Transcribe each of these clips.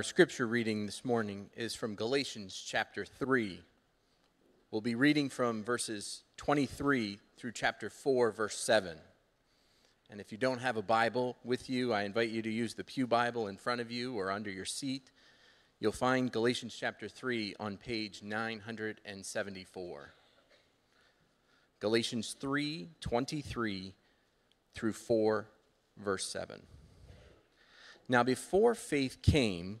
Our scripture reading this morning is from Galatians chapter 3. We'll be reading from verses 23 through chapter 4, verse 7. And if you don't have a Bible with you, I invite you to use the Pew Bible in front of you or under your seat. You'll find Galatians chapter 3 on page 974. Galatians 3 23 through 4, verse 7. Now, before faith came,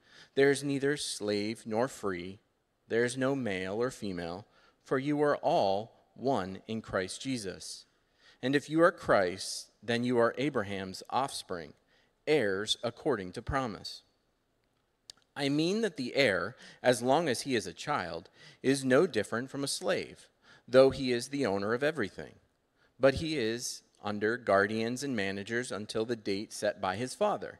there is neither slave nor free, there is no male or female, for you are all one in Christ Jesus. And if you are Christ, then you are Abraham's offspring, heirs according to promise. I mean that the heir, as long as he is a child, is no different from a slave, though he is the owner of everything. But he is under guardians and managers until the date set by his father.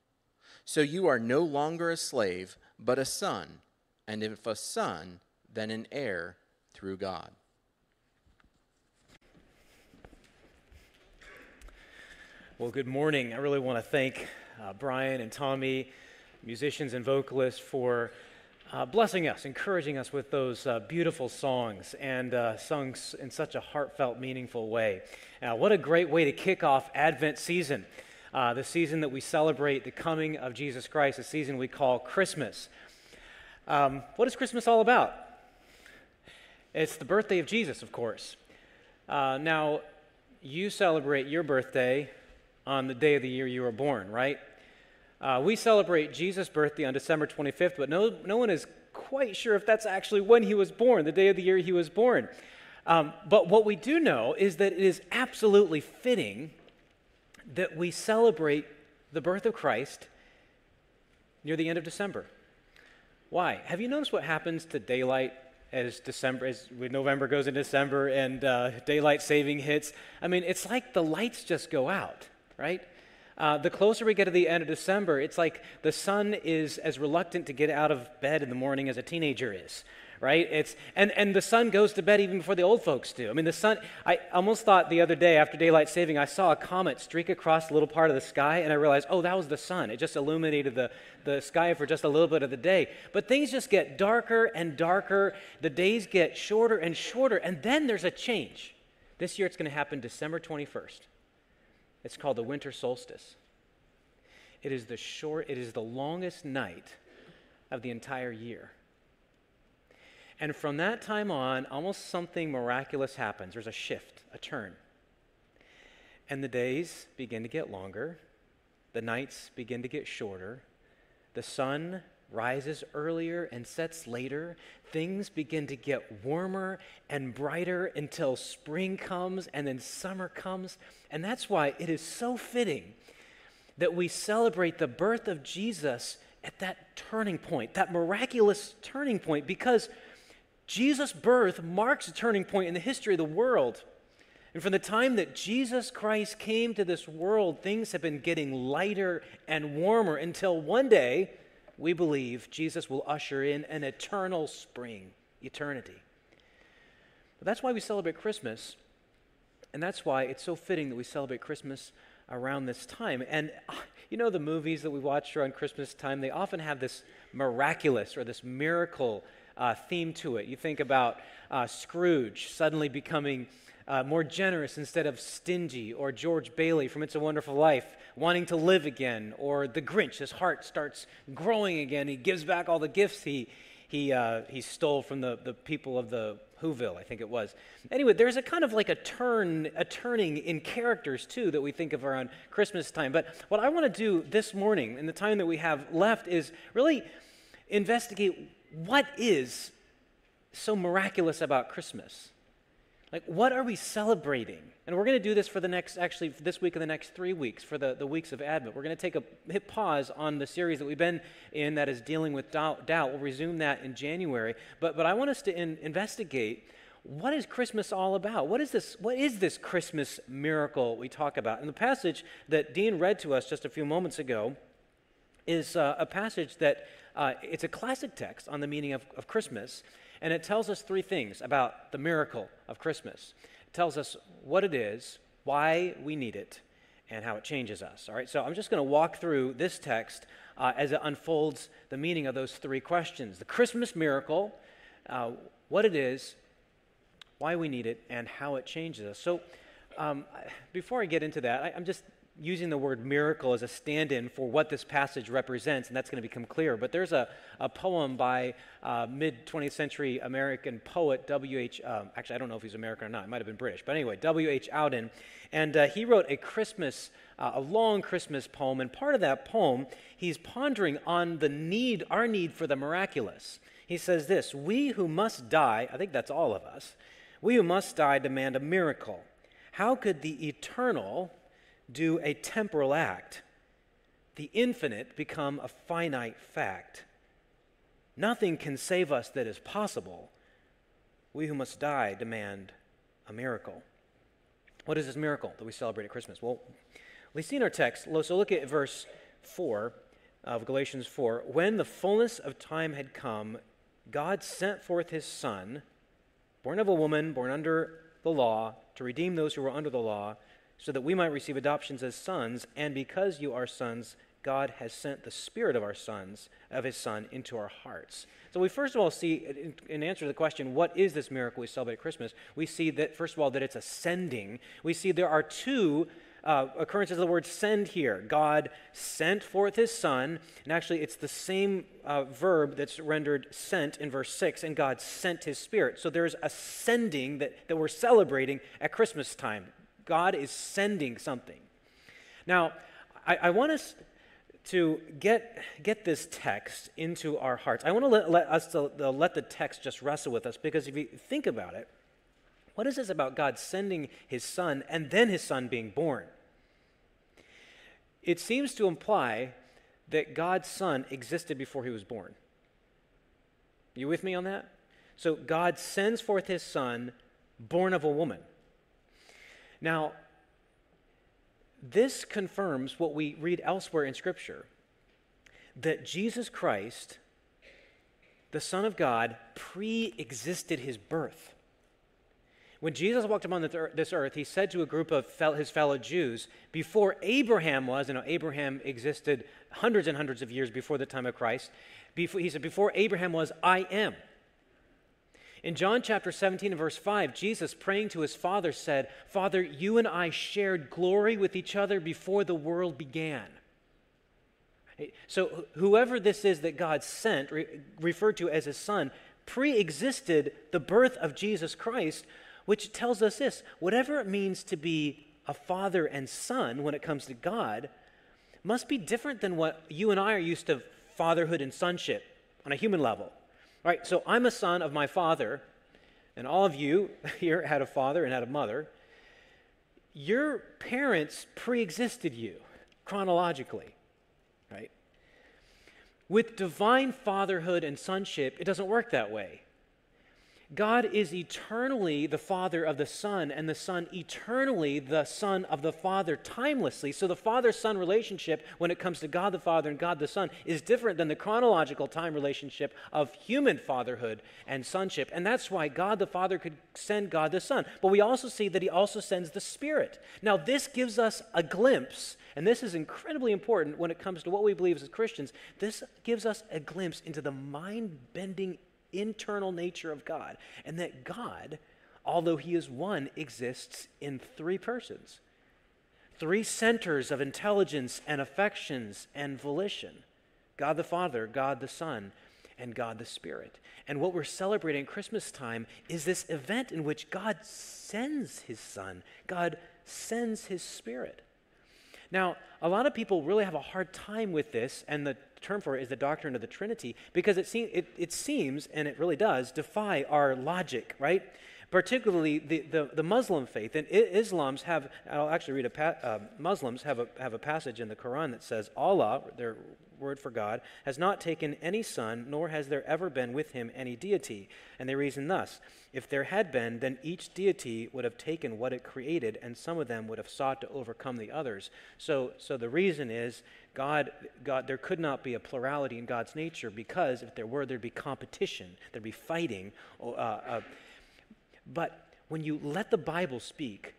So you are no longer a slave, but a son, and if a son, then an heir through God. Well, good morning. I really want to thank uh, Brian and Tommy, musicians and vocalists, for uh, blessing us, encouraging us with those uh, beautiful songs and uh, sung in such a heartfelt, meaningful way. Now, what a great way to kick off Advent season uh, the season that we celebrate the coming of Jesus Christ, a season we call Christmas. Um, what is Christmas all about? It's the birthday of Jesus, of course. Uh, now, you celebrate your birthday on the day of the year you were born, right? Uh, we celebrate Jesus' birthday on December 25th, but no, no one is quite sure if that's actually when he was born, the day of the year he was born. Um, but what we do know is that it is absolutely fitting that we celebrate the birth of Christ near the end of December. Why? Have you noticed what happens to daylight as December, as November goes into December and uh, daylight saving hits? I mean, it's like the lights just go out, right? Uh, the closer we get to the end of December, it's like the sun is as reluctant to get out of bed in the morning as a teenager is, right? It's, and, and the sun goes to bed even before the old folks do. I mean, the sun, I almost thought the other day after daylight saving, I saw a comet streak across a little part of the sky, and I realized, oh, that was the sun. It just illuminated the, the sky for just a little bit of the day. But things just get darker and darker. The days get shorter and shorter, and then there's a change. This year it's going to happen December 21st. It's called the winter solstice. It is the short, it is the longest night of the entire year. And from that time on, almost something miraculous happens. There's a shift, a turn. And the days begin to get longer, the nights begin to get shorter, the sun rises earlier and sets later. Things begin to get warmer and brighter until spring comes and then summer comes. And that's why it is so fitting that we celebrate the birth of Jesus at that turning point, that miraculous turning point, because Jesus' birth marks a turning point in the history of the world. And from the time that Jesus Christ came to this world, things have been getting lighter and warmer until one day, we believe, Jesus will usher in an eternal spring, eternity. But that's why we celebrate Christmas. And that's why it's so fitting that we celebrate Christmas around this time. And you know, the movies that we watch around Christmas time, they often have this miraculous or this miracle uh, theme to it. You think about uh, Scrooge suddenly becoming uh, more generous instead of stingy, or George Bailey from It's a Wonderful Life wanting to live again, or the Grinch, his heart starts growing again. He gives back all the gifts he, he, uh, he stole from the, the people of the Whoville, I think it was. Anyway, there's a kind of like a turn, a turning in characters too that we think of around Christmas time. But what I want to do this morning, in the time that we have left, is really investigate what is so miraculous about Christmas. Like, what are we celebrating? And we're going to do this for the next, actually, this week and the next three weeks, for the, the weeks of Advent. We're going to take a hit pause on the series that we've been in that is dealing with doubt. doubt. We'll resume that in January. But, but I want us to in, investigate what is Christmas all about? What is, this, what is this Christmas miracle we talk about? And the passage that Dean read to us just a few moments ago is uh, a passage that uh, it's a classic text on the meaning of, of Christmas. And it tells us three things about the miracle of Christmas. It tells us what it is, why we need it, and how it changes us. All right, so I'm just going to walk through this text uh, as it unfolds the meaning of those three questions the Christmas miracle, uh, what it is, why we need it, and how it changes us. So um, before I get into that, I, I'm just using the word miracle as a stand in for what this passage represents, and that's going to become clear. But there's a, a poem by uh, mid 20th century American poet W.H. Um, actually, I don't know if he's American or not, it might have been British, but anyway, W.H. Auden. And uh, he wrote a Christmas, uh, a long Christmas poem, and part of that poem, he's pondering on the need, our need for the miraculous. He says this We who must die, I think that's all of us, we who must die demand a miracle. How could the eternal, do a temporal act, the infinite become a finite fact. Nothing can save us that is possible. We who must die demand a miracle. What is this miracle that we celebrate at Christmas? Well, we see in our text, so look at verse 4 of Galatians 4. When the fullness of time had come, God sent forth his Son, born of a woman, born under the law, to redeem those who were under the law so that we might receive adoptions as sons, and because you are sons, God has sent the spirit of our sons, of his son, into our hearts. So we first of all see, in answer to the question, what is this miracle we celebrate at Christmas? We see that, first of all, that it's ascending. We see there are two uh, occurrences of the word send here. God sent forth his son, and actually it's the same uh, verb that's rendered sent in verse 6, and God sent his spirit. So there's a sending that, that we're celebrating at Christmas time. God is sending something. Now, I, I want us to get, get this text into our hearts. I want to let, let us to, to let the text just wrestle with us because if you think about it, what is this about God sending his son and then his son being born? It seems to imply that God's son existed before he was born. You with me on that? So God sends forth his son, born of a woman. Now, this confirms what we read elsewhere in Scripture that Jesus Christ, the Son of God, pre existed his birth. When Jesus walked upon this earth, he said to a group of his fellow Jews, before Abraham was, you know, Abraham existed hundreds and hundreds of years before the time of Christ, before, he said, Before Abraham was, I am. In John chapter 17 and verse 5, Jesus praying to his Father said, Father, you and I shared glory with each other before the world began. So, whoever this is that God sent, re- referred to as his son, pre existed the birth of Jesus Christ, which tells us this whatever it means to be a father and son when it comes to God must be different than what you and I are used to fatherhood and sonship on a human level. Right, so I'm a son of my father, and all of you here had a father and had a mother. Your parents pre existed you chronologically, right? With divine fatherhood and sonship, it doesn't work that way. God is eternally the Father of the Son, and the Son eternally the Son of the Father, timelessly. So the Father Son relationship, when it comes to God the Father and God the Son, is different than the chronological time relationship of human fatherhood and sonship. And that's why God the Father could send God the Son. But we also see that He also sends the Spirit. Now, this gives us a glimpse, and this is incredibly important when it comes to what we believe as Christians. This gives us a glimpse into the mind bending internal nature of God, and that God, although He is one, exists in three persons, three centers of intelligence and affections and volition God the Father, God the Son, and God the Spirit. And what we're celebrating Christmas time is this event in which God sends his Son, God sends his Spirit. Now, a lot of people really have a hard time with this, and the term for it is the doctrine of the Trinity, because it, seem, it, it seems, and it really does, defy our logic, right? particularly the, the, the, Muslim faith. And Islam's have, I'll actually read a, pa- uh, Muslims have a, have a passage in the Quran that says, Allah, word for God, has not taken any son, nor has there ever been with him any deity. And they reason thus if there had been, then each deity would have taken what it created, and some of them would have sought to overcome the others. So, so the reason is God, God, there could not be a plurality in God's nature because if there were, there'd be competition, there'd be fighting. Uh, uh, but when you let the Bible speak,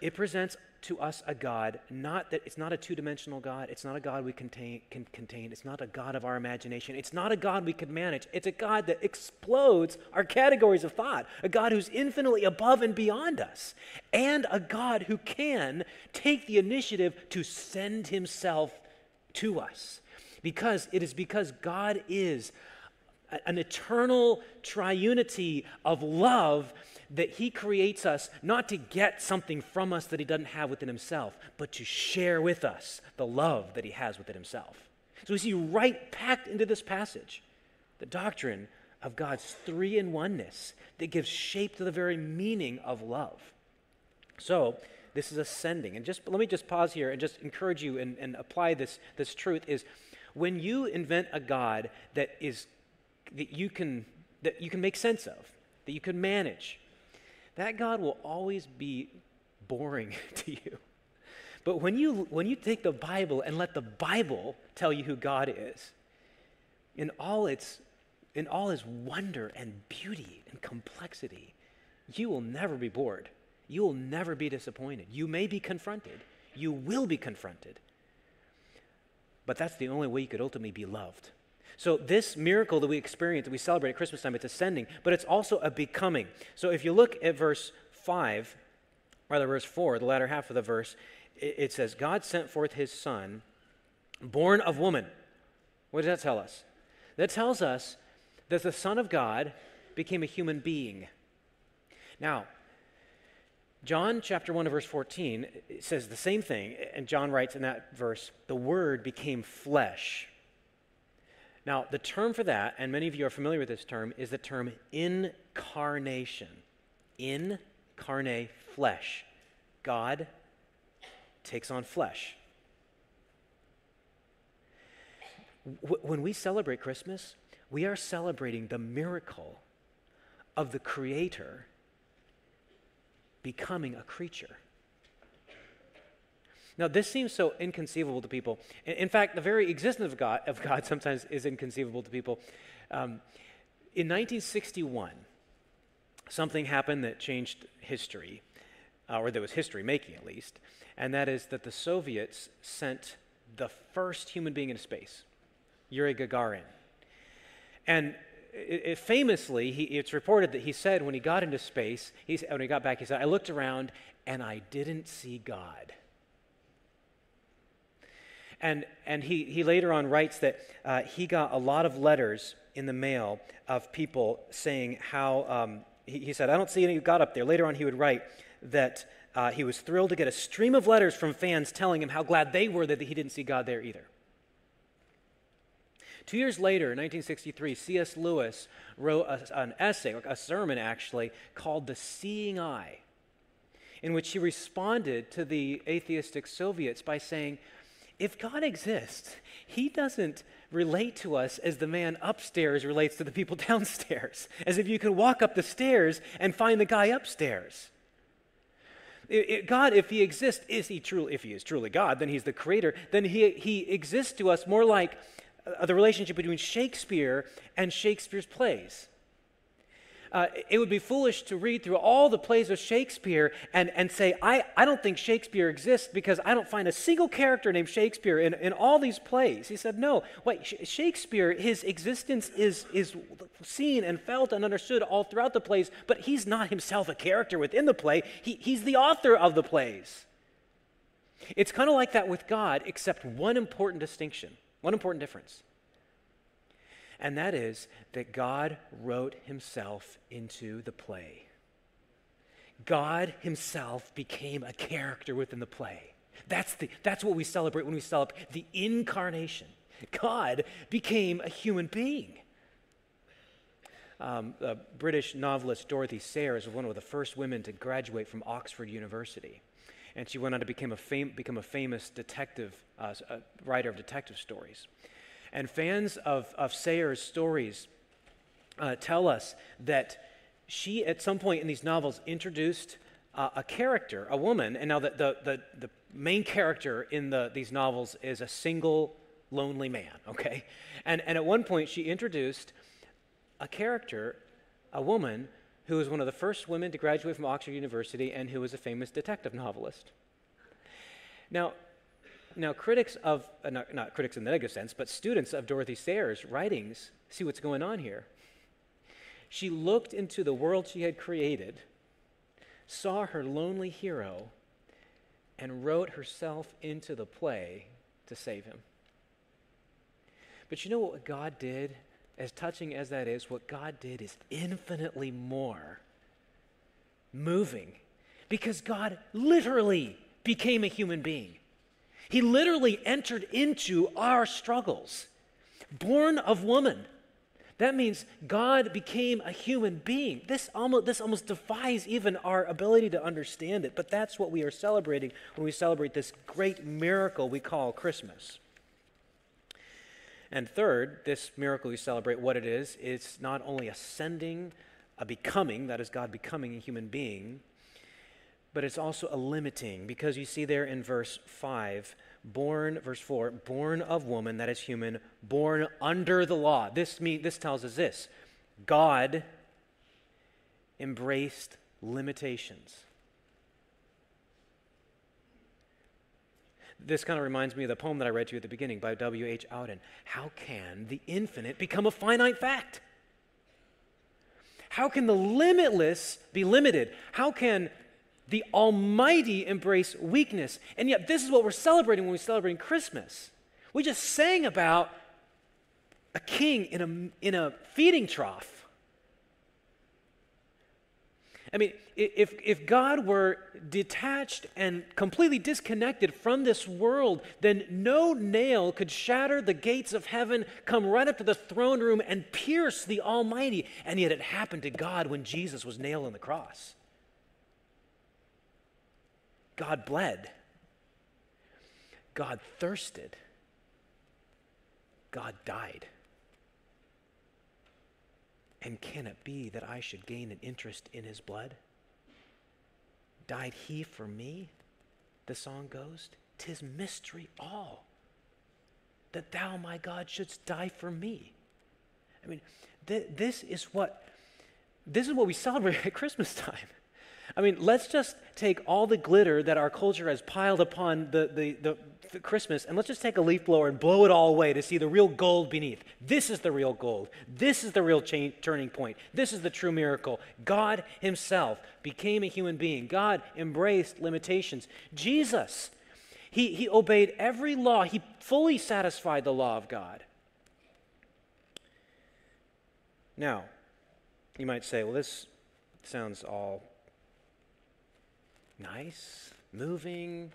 it presents to us a God, not that it's not a two dimensional God, it's not a God we contain, can contain, it's not a God of our imagination, it's not a God we could manage. It's a God that explodes our categories of thought, a God who's infinitely above and beyond us, and a God who can take the initiative to send himself to us. Because it is because God is an eternal triunity of love that he creates us not to get something from us that he doesn't have within himself, but to share with us the love that he has within himself. So we see right packed into this passage the doctrine of God's three in oneness that gives shape to the very meaning of love. So, this is ascending. And just let me just pause here and just encourage you and, and apply this, this truth is when you invent a God that is that you can that you can make sense of, that you can manage, that God will always be boring to you. But when you when you take the Bible and let the Bible tell you who God is, in all its in all his wonder and beauty and complexity, you will never be bored. You will never be disappointed. You may be confronted. You will be confronted. But that's the only way you could ultimately be loved. So, this miracle that we experience, that we celebrate at Christmas time, it's ascending, but it's also a becoming. So, if you look at verse 5, rather, verse 4, the latter half of the verse, it, says, God sent forth his son, born of woman. What does that tell us? That tells us that the Son of God became a human being. Now, John chapter 1 verse 14 says the same thing, and John writes in that verse, the Word became flesh now, the term for that, and many of you are familiar with this term, is the term incarnation. Incarnate flesh. God takes on flesh. when we celebrate Christmas, we are celebrating the miracle of the Creator becoming a creature. Now, this seems so inconceivable to people. In, fact, the very existence of God, of God sometimes is inconceivable to people. Um, in 1961, something happened that changed history, uh, or that was history making at least, and that is that the Soviets sent the first human being into space, Yuri Gagarin. And it, it famously, he, it's reported that he said when he got into space, he, when he got back, he said, I looked around and I didn't see God. And, and he, he later on writes that uh, he got a lot of letters in the mail of people saying how, um, he, he, said, I don't see any God up there. Later on, he would write that uh, he was thrilled to get a stream of letters from fans telling him how glad they were that he didn't see God there either. Two years later, in 1963, C.S. Lewis wrote a, an essay, a sermon actually, called The Seeing Eye, in which he responded to the atheistic Soviets by saying, if God exists, he doesn't relate to us as the man upstairs relates to the people downstairs, as if you can walk up the stairs and find the guy upstairs. It, it, God, if he exists, is he truly, if he is truly God, then he's the creator, then he, he exists to us more like uh, the relationship between Shakespeare and Shakespeare's plays uh, it would be foolish to read through all the plays of Shakespeare and, and say, I, I don't think Shakespeare exists because I don't find a single character named Shakespeare in, in all these plays. He said, No, wait, Shakespeare, his existence is, is seen and felt and understood all throughout the plays, but he's not himself a character within the play, he, he's the author of the plays. It's kind of like that with God, except one important distinction, one important difference. And that is that God wrote himself into the play. God himself became a character within the play. That's, the, that's what we celebrate when we celebrate the incarnation. God became a human being. Um, British novelist Dorothy Sayers was one of the first women to graduate from Oxford University. And she went on to become a, fam- become a famous detective, uh, writer of detective stories. And fans of, of Sayers' stories uh, tell us that she, at some point in these novels, introduced uh, a character, a woman, and now the, the, the, the main character in the, these novels is a single, lonely man, okay? And, and at one point, she introduced a character, a woman, who was one of the first women to graduate from Oxford University and who was a famous detective novelist. Now, now, critics of, uh, not, not critics in the negative sense, but students of Dorothy Sayers' writings see what's going on here. She looked into the world she had created, saw her lonely hero, and wrote herself into the play to save him. But you know what God did? As touching as that is, what God did is infinitely more moving because God literally became a human being. He literally entered into our struggles. Born of woman. That means God became a human being. This almost, this almost defies even our ability to understand it, but that's what we are celebrating when we celebrate this great miracle we call Christmas. And third, this miracle we celebrate, what it is, it's not only ascending, a becoming, that is God becoming a human being, but it's also a limiting because you see there in verse 5 born verse 4 born of woman that is human born under the law. This mean, this tells us this. God embraced limitations. This kind of reminds me of the poem that i read to you at the beginning by w.h auden. How can the infinite become a finite fact? How can the limitless be limited? How can the Almighty embrace weakness. And yet, this is what we're celebrating when we celebrate Christmas. We just sang about a king in a, in a feeding trough. I mean, if, if God were detached and completely disconnected from this world, then no nail could shatter the gates of heaven, come right up to the throne room, and pierce the Almighty. And yet it happened to God when Jesus was nailed on the cross. God bled. God thirsted. God died. And can it be that I should gain an interest in his blood? Died he for me? The song goes. Tis mystery all that thou, my God, shouldst die for me. I mean, th- this is what this is what we celebrate at Christmas time. I mean, let's just take all the glitter that our culture has piled upon the, the, the, the, Christmas and let's just take a leaf blower and blow it all away to see the real gold beneath. This is the real gold. This is the real cha- turning point. This is the true miracle. God Himself became a human being, God embraced limitations. Jesus, He, he obeyed every law, He fully satisfied the law of God. Now, you might say, well, this sounds all nice, moving,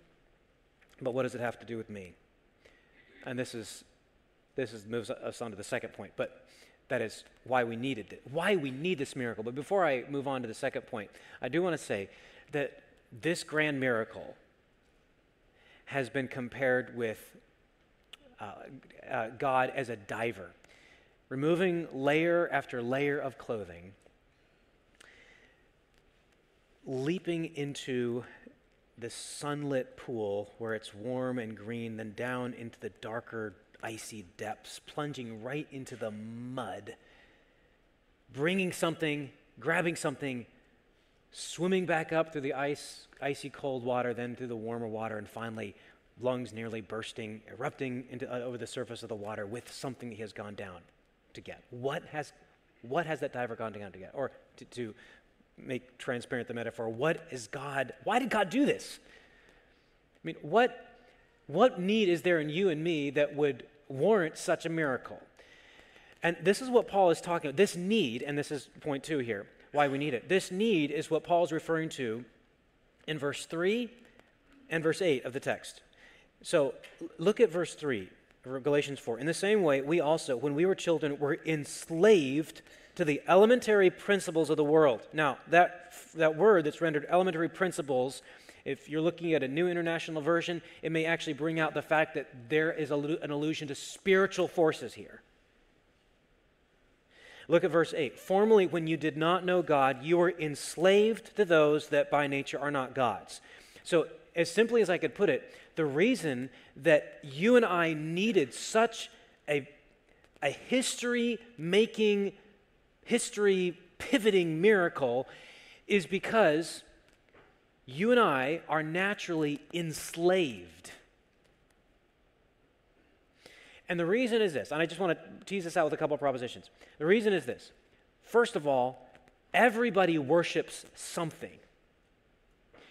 but what does it have to do with me? And this is this is, moves us on to the second point, but that is why we needed it, why we need this miracle. But before I move on to the second point, I do want to say that this grand miracle has been compared with uh, uh, God as a diver, removing layer after layer of clothing leaping into the sunlit pool where it's warm and green, then down into the darker, icy depths, plunging right into the mud, bringing something, grabbing something, swimming back up through the ice, icy cold water, then through the warmer water, and finally lungs nearly bursting, erupting into, uh, over the surface of the water with something he has gone down to get. What has, what has that diver gone down to get? Or to, to make transparent the metaphor. What is God? Why did God do this? I mean, what, what need is there in you and me that would warrant such a miracle? And this is what Paul is talking about. This need, and this is point two here, why we need it. This need is what Paul is referring to in verse 3 and verse 8 of the text. So look at verse 3, Galatians 4. In the same way, we also, when we were children, were enslaved to the elementary principles of the world. Now, that, that word that's rendered elementary principles, if you're looking at a new international version, it may actually bring out the fact that there is an allusion to spiritual forces here. Look at verse 8. Formerly, when you did not know God, you were enslaved to those that by nature are not gods. So, as simply as I could put it, the reason that you and I needed such a, a history making, history pivoting miracle is because you and I are naturally enslaved. And the reason is this, and I just want to tease this out with a couple of propositions. The reason is this first of all, everybody worships something.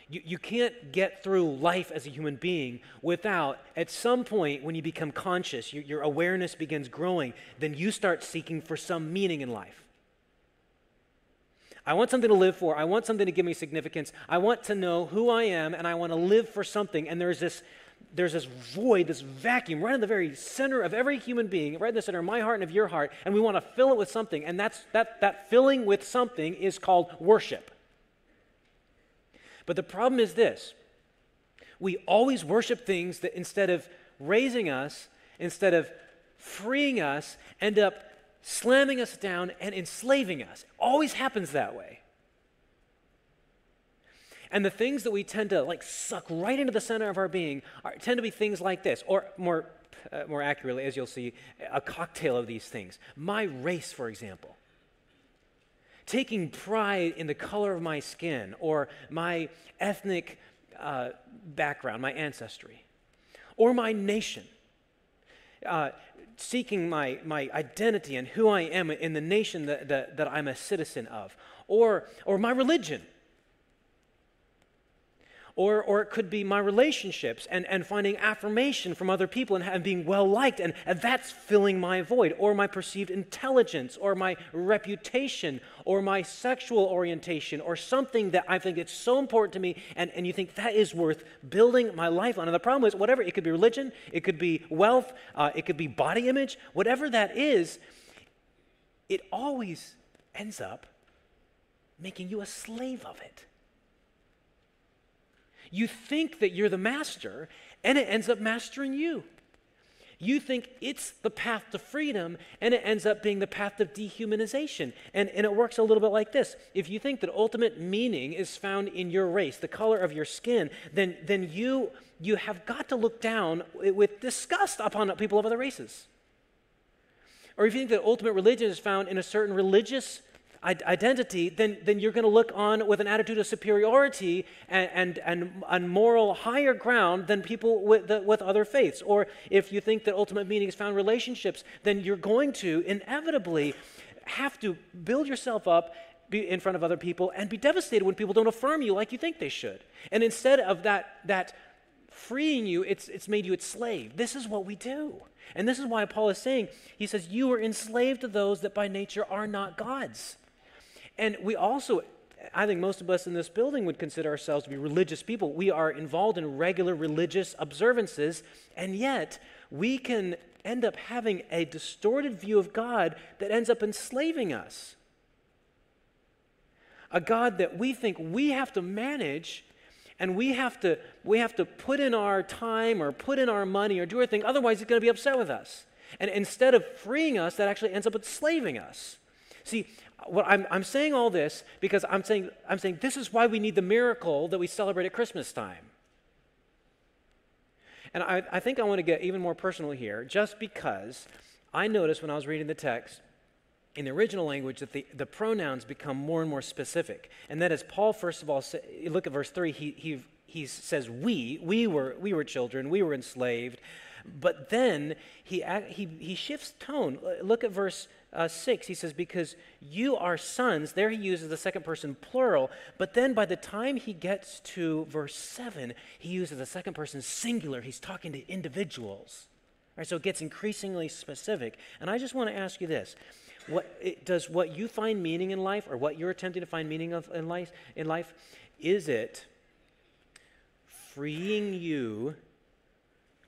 You, you can't get through life as a human being without, at some point, when you become conscious, your, your awareness begins growing, then you start seeking for some meaning in life. I want something to live for. I want something to give me significance. I want to know who I am, and I want to live for something. And there's this, there's this void, this vacuum right in the very center of every human being, right in the center of my heart and of your heart, and we want to fill it with something. And that's, that, that filling with something is called worship. But the problem is this we always worship things that instead of raising us, instead of freeing us, end up slamming us down and enslaving us. It always happens that way. And the things that we tend to like suck right into the center of our being are, tend to be things like this, or more, uh, more accurately, as you'll see, a cocktail of these things. My race, for example taking pride in the color of my skin or my ethnic uh, background, my ancestry, or my nation, uh, seeking my, my identity and who I am in the nation that, that, that I'm a citizen of, or, or my religion, or, or it could be my relationships and, and finding affirmation from other people and, and being well liked, and, and that's filling my void, or my perceived intelligence, or my reputation, or my sexual orientation, or something that I think it's so important to me, and, and you think that is worth building my life on. And the problem is, whatever, it could be religion, it could be wealth, uh, it could be body image, whatever that is, it always ends up making you a slave of it. You think that you're the master, and it ends up mastering you. You think it's the path to freedom, and it ends up being the path of dehumanization. And, and it works a little bit like this. If you think that ultimate meaning is found in your race, the color of your skin, then, then you, you have got to look down with disgust upon people of other races. Or if you think that ultimate religion is found in a certain religious identity, then, then you're going to look on with an attitude of superiority and, and, and, and moral higher ground than people with, the, with other faiths. Or if you think that ultimate meaning is found in relationships, then you're going to inevitably have to build yourself up be in front of other people and be devastated when people don't affirm you like you think they should. And instead of that, that freeing you, it's, it's made you its slave. This is what we do. And this is why Paul is saying, he says, You are enslaved to those that by nature are not gods. And we also, I think most of us in this building would consider ourselves to be religious people. We are involved in regular religious observances, and yet we can end up having a distorted view of God that ends up enslaving us. A God that we think we have to manage and we have to we have to put in our time or put in our money or do our thing otherwise he's going to be upset with us and instead of freeing us that actually ends up enslaving us see well, I'm, I'm saying all this because I'm saying, I'm saying this is why we need the miracle that we celebrate at Christmas time. And I, I think I want to get even more personal here, just because I noticed when I was reading the text in the original language that the, the pronouns become more and more specific. And that is, Paul, first of all, say, look at verse 3, he, he, he says, We, we were, we were children, we were enslaved. But then he, he, he shifts tone. Look at verse uh, 6, he says, Because you are sons. There he uses the second person plural. But then by the time he gets to verse 7, he uses the second person singular. He's talking to individuals. Right, so it gets increasingly specific. And I just want to ask you this. What, it, does what you find meaning in life, or what you're attempting to find meaning of in life, in life, is it freeing you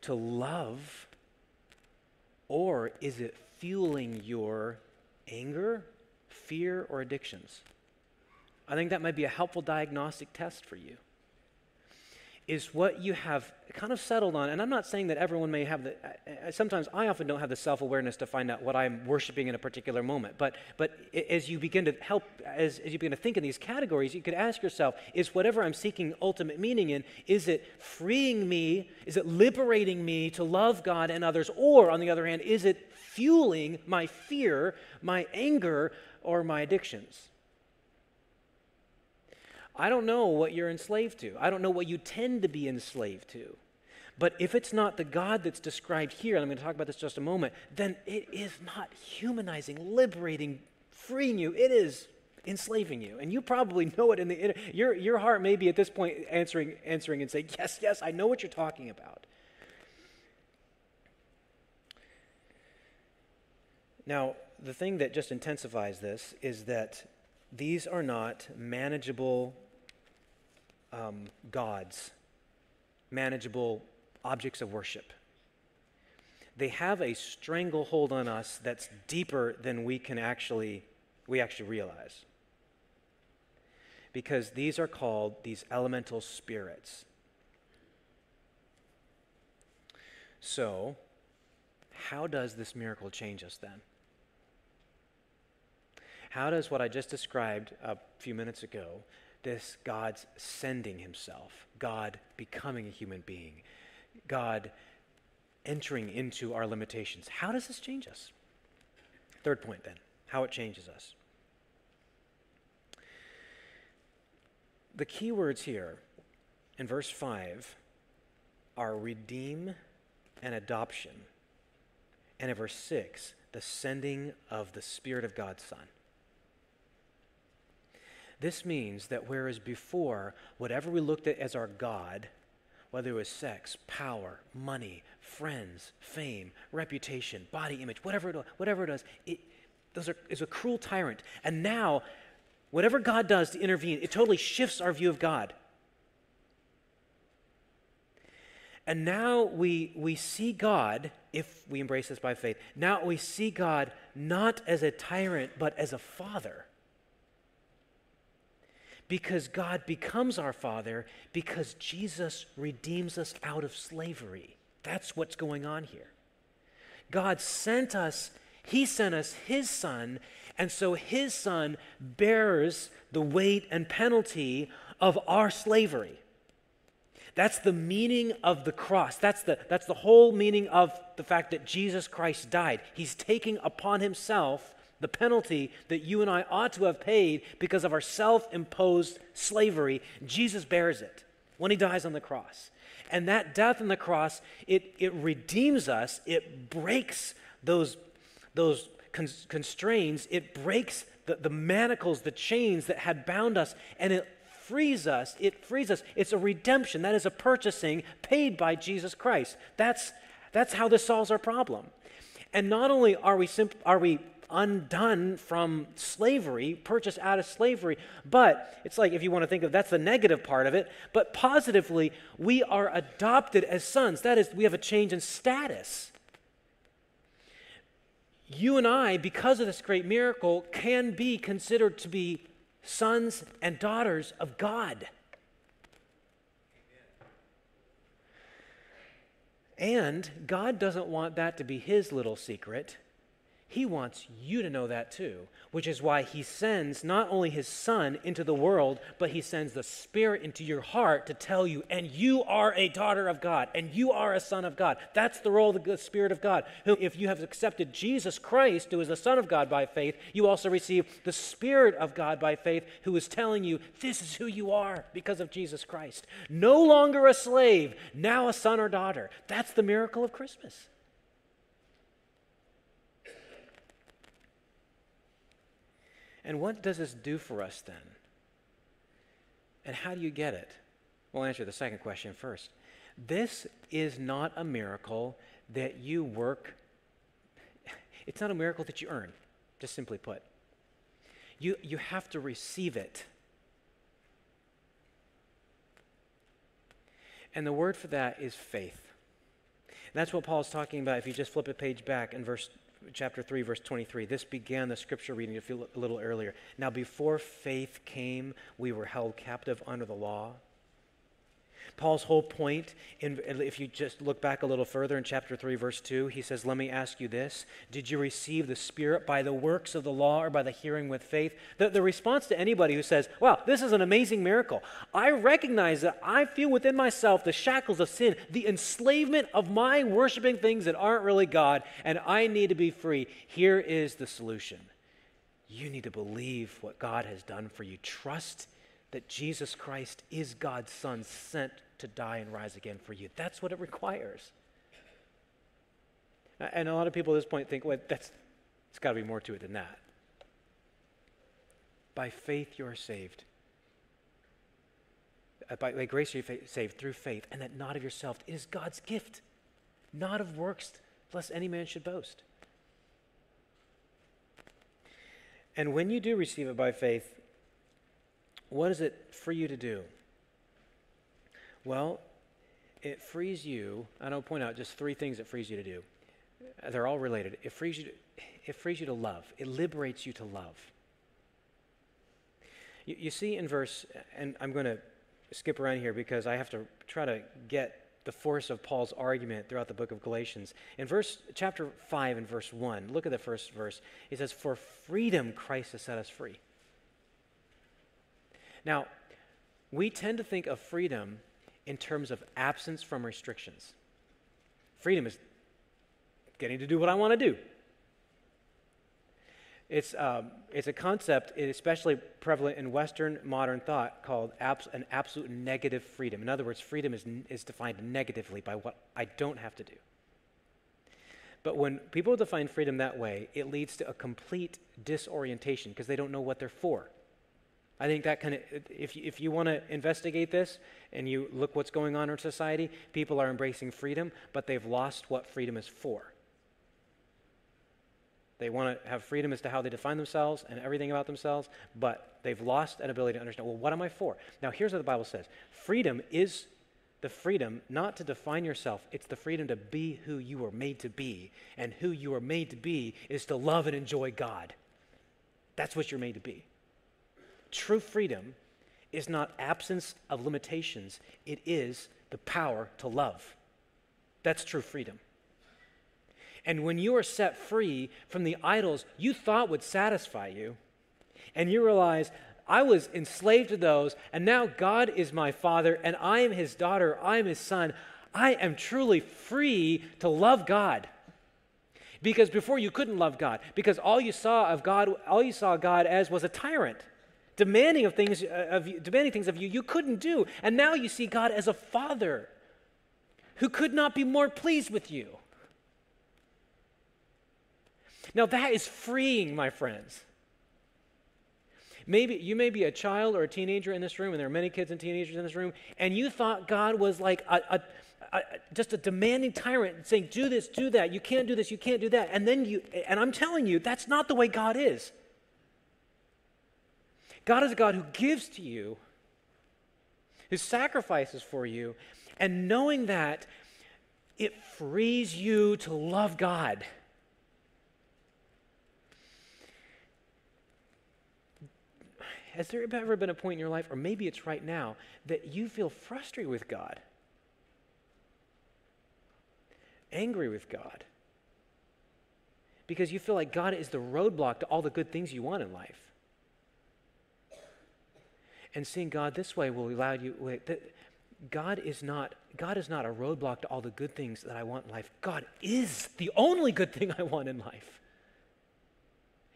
to love, or is it fueling your anger, fear, or addictions? I think that might be a helpful diagnostic test for you is what you have kind of settled on. And I'm not saying that everyone may have the, sometimes I often don't have the self awareness to find out what I'm worshiping in a particular moment. But, but as you begin to help, as, as you begin to think in these categories, you could ask yourself is whatever I'm seeking ultimate meaning in, is it freeing me? Is it liberating me to love God and others? Or, on the other hand, is it fueling my fear, my anger, or my addictions? I don't know what you're enslaved to. I don't know what you tend to be enslaved to. But if it's not the God that's described here, and I'm going to talk about this just a moment, then it is not humanizing, liberating, freeing you. It is enslaving you. And you probably know it in the inner, your, your heart may be at this point answering, answering and saying, Yes, yes, I know what you're talking about. Now, the thing that just intensifies this is that these are not manageable um, gods, manageable objects of worship. They have a stranglehold on us that's deeper than we can actually we actually realize. Because these are called these elemental spirits. So, how does this miracle change us then? How does what I just described a few minutes ago this God's sending himself, God becoming a human being, God entering into our limitations. How does this change us? Third point, then, how it changes us. The key words here in verse 5 are redeem and adoption. And in verse 6, the sending of the Spirit of God's Son. This means that whereas before, whatever we looked at as our God, whether it was sex, power, money, friends, fame, reputation, body image, whatever it, whatever it is, it those are, is a cruel tyrant. And now, whatever God does to intervene, it totally shifts our view of God. And now we, we see God, if we embrace this by faith, now we see God not as a tyrant, but as a father because God becomes our Father because Jesus redeems us out of slavery. That's what's going on here. God sent us, He sent us His Son, and so His Son bears the weight and penalty of our slavery. That's the meaning of the cross. That's the, that's the whole meaning of the fact that Jesus Christ died. He's taking upon Himself the penalty that you and I ought to have paid because of our self imposed slavery, Jesus bears it when he dies on the cross. And that death on the cross, it, it redeems us, it breaks those, those constraints, it breaks the, the manacles, the chains that had bound us, and it frees us. It frees us. It's a redemption. That is a purchasing paid by Jesus Christ. That's, that's how this solves our problem. And not only are we, simp- are we undone from slavery, purchased out of slavery. But it's like if you want to think of that's the negative part of it. But positively, we are adopted as sons. That is, we have a change in status. You and I, because of this great miracle, can be considered to be sons and daughters of God. And God doesn't want that to be his little secret. He wants you to know that too, which is why he sends not only his son into the world, but he sends the Spirit into your heart to tell you, and you are a daughter of God, and you are a son of God. That's the role of the Spirit of God. Who, if you have accepted Jesus Christ, who is the Son of God by faith, you also receive the Spirit of God by faith, who is telling you, this is who you are because of Jesus Christ. No longer a slave, now a son or daughter. That's the miracle of Christmas. And what does this do for us then? And how do you get it? We'll answer the second question first. This is not a miracle that you work. It's not a miracle that you earn, just simply put. You, you have to receive it. And the word for that is faith. That's what Paul's talking about if you just flip a page back in verse chapter 3 verse 23. This began the scripture reading a little earlier. Now before faith came, we were held captive under the law. Paul's whole point, in, if you just look back a little further in chapter 3, verse 2, he says, Let me ask you this Did you receive the Spirit by the works of the law or by the hearing with faith? The, the response to anybody who says, Wow, this is an amazing miracle. I recognize that I feel within myself the shackles of sin, the enslavement of my worshiping things that aren't really God, and I need to be free. Here is the solution. You need to believe what God has done for you. Trust that Jesus Christ is God's Son sent to die and rise again for you. That's what it requires. And a lot of people at this point think, well, that's, it's got to be more to it than that. By faith, you are saved. Uh, by, by grace, you're saved through faith, and that not of yourself. It is God's gift, not of works, lest any man should boast. And when you do receive it by faith, what is it for you to do? Well, it frees you, and I'll point out just three things it frees you to do. They're all related. It frees you to, it frees you to love, it liberates you to love. You, you see in verse, and I'm going to skip around here because I have to try to get the force of Paul's argument throughout the book of Galatians. In verse chapter 5 and verse 1, look at the first verse. He says, For freedom Christ has set us free. Now, we tend to think of freedom in terms of absence from restrictions. Freedom is getting to do what I want to do. It's, um, it's a concept, especially prevalent in Western modern thought, called abs- an absolute negative freedom. In other words, freedom is, is defined negatively by what I don't have to do. But when people define freedom that way, it leads to a complete disorientation because they don't know what they're for. I think that kind of, if you, if you want to investigate this and you look what's going on in society, people are embracing freedom, but they've lost what freedom is for. They want to have freedom as to how they define themselves and everything about themselves, but they've lost an ability to understand, well, what am I for? Now, here's what the Bible says freedom is the freedom not to define yourself, it's the freedom to be who you were made to be. And who you are made to be is to love and enjoy God. That's what you're made to be. True freedom is not absence of limitations, it is the power to love. That's true freedom. And when you are set free from the idols you thought would satisfy you, and you realize, I was enslaved to those, and now God is my father, and I am his daughter, I am his son. I am truly free to love God. Because before you couldn't love God, because all you saw of God, all you saw God as was a tyrant demanding of things uh, of you, demanding things of you you couldn't do. And now you see God as a father who could not be more pleased with you. Now that is freeing, my friends. Maybe you may be a child or a teenager in this room, and there are many kids and teenagers in this room, and you thought God was like just a demanding tyrant saying, Do this, do that, you can't do this, you can't do that. And then you, and I'm telling you, that's not the way God is. God is a God who gives to you, who sacrifices for you, and knowing that, it frees you to love God. Has there ever been a point in your life, or maybe it's right now, that you feel frustrated with God? Angry with God? Because you feel like God is the roadblock to all the good things you want in life. And seeing God this way will allow you. Wait, that God is not God is not a roadblock to all the good things that I want in life. God is the only good thing I want in life.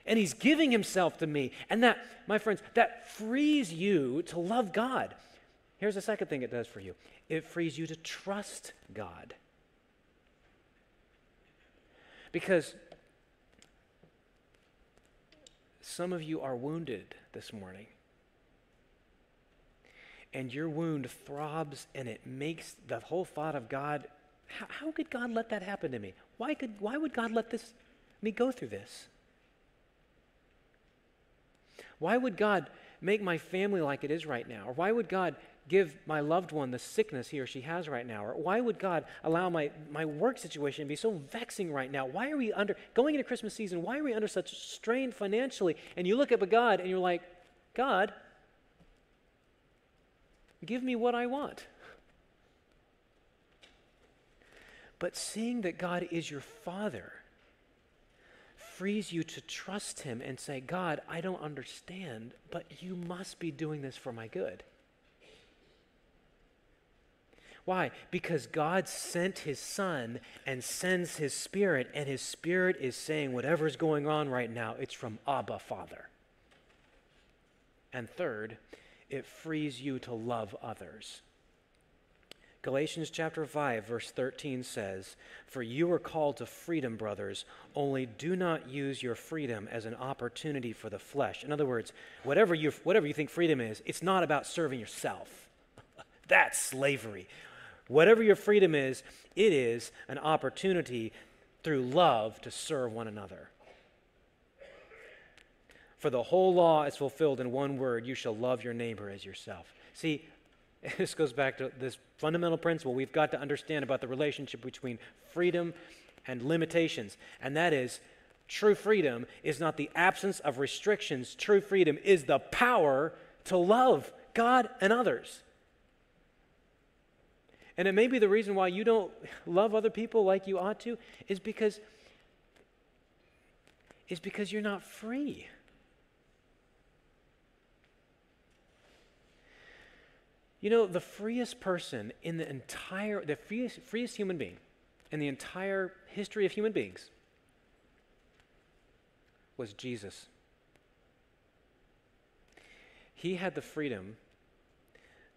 And he's giving himself to me. And that, my friends, that frees you to love God. Here's the second thing it does for you. It frees you to trust God. Because some of you are wounded this morning and your wound throbs and it makes the whole thought of God how, how could God let that happen to me? Why, could, why would God let this, me go through this? Why would God make my family like it is right now? Or why would God give my loved one the sickness he or she has right now? Or why would God allow my, my work situation to be so vexing right now? Why are we under, going into Christmas season, why are we under such strain financially? And you look up at God and you're like, God, give me what I want. But seeing that God is your Father frees you to trust Him and say, God, I don't understand, but you must be doing this for my good. Why? Because God sent His Son and sends His Spirit, and His Spirit is saying, whatever's going on right now, it's from Abba, Father. And third, it frees you to love others. Galatians chapter 5 verse 13 says, "For you are called to freedom, brothers, only do not use your freedom as an opportunity for the flesh." In other words, whatever you whatever you think freedom is, it's not about serving yourself. That's slavery. Whatever your freedom is, it is an opportunity through love to serve one another. For the whole law is fulfilled in one word you shall love your neighbor as yourself. See, this goes back to this fundamental principle we've got to understand about the relationship between freedom and limitations, and that is true freedom is not the absence of restrictions, true freedom is the power to love God and others. And it may be the reason why you don't love other people like you ought to is because is because you're not free. You know, the freest person in the entire, the freest, freest human being in the entire history of human beings was Jesus. He had the freedom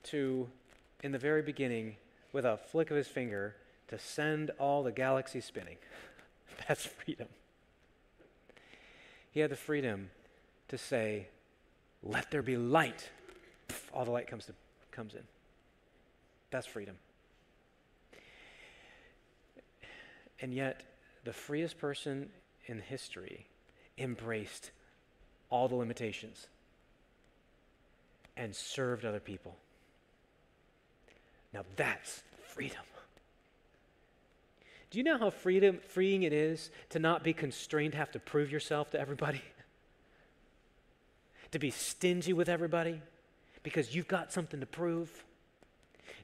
to, in the very beginning, with a flick of his finger, to send all the galaxies spinning. That's freedom. He had the freedom to say, Let there be light. All the light comes to comes in. That's freedom. And yet, the freest person in history embraced all the limitations and served other people. Now that's freedom. Do you know how freedom, freeing it is to not be constrained, to have to prove yourself to everybody? to be stingy with everybody? Because you've got something to prove.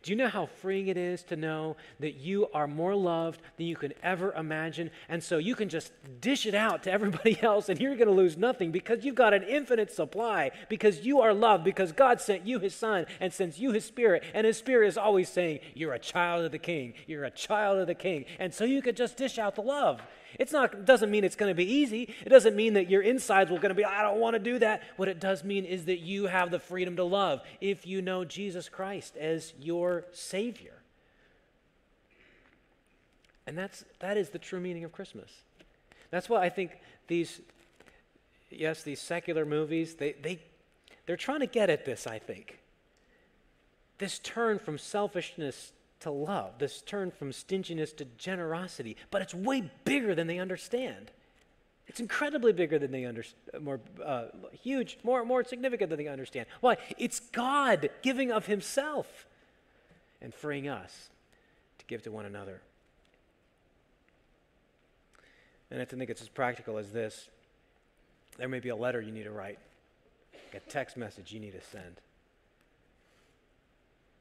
Do you know how freeing it is to know that you are more loved than you can ever imagine? And so you can just dish it out to everybody else and you're going to lose nothing because you've got an infinite supply, because you are loved, because God sent you his son and sends you his spirit. And his spirit is always saying, You're a child of the king. You're a child of the king. And so you can just dish out the love. It's not doesn't mean it's going to be easy. It doesn't mean that your insides will going to be I don't want to do that. What it does mean is that you have the freedom to love if you know Jesus Christ as your savior. And that's that is the true meaning of Christmas. That's why I think these yes, these secular movies, they they they're trying to get at this, I think. This turn from selfishness to love, this turn from stinginess to generosity, but it's way bigger than they understand. It's incredibly bigger than they understand, more uh, huge, more, more significant than they understand. Why? It's God giving of Himself and freeing us to give to one another. And I think it's as practical as this. There may be a letter you need to write, a text message you need to send,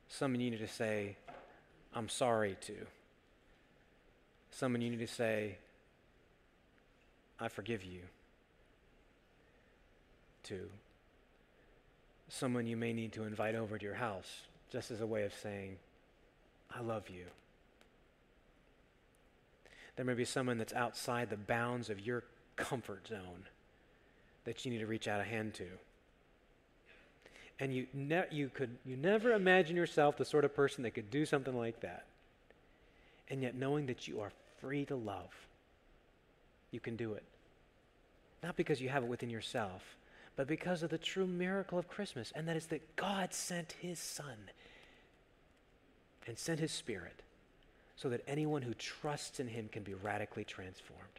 Someone you need to say I'm sorry to. Someone you need to say, I forgive you. To someone you may need to invite over to your house, just as a way of saying, I love you. There may be someone that's outside the bounds of your comfort zone that you need to reach out a hand to. And you, ne- you could you never imagine yourself the sort of person that could do something like that. And yet knowing that you are free to love you can do it. Not because you have it within yourself but because of the true miracle of christmas and that is that god sent his son and sent his spirit so that anyone who trusts in him can be radically transformed.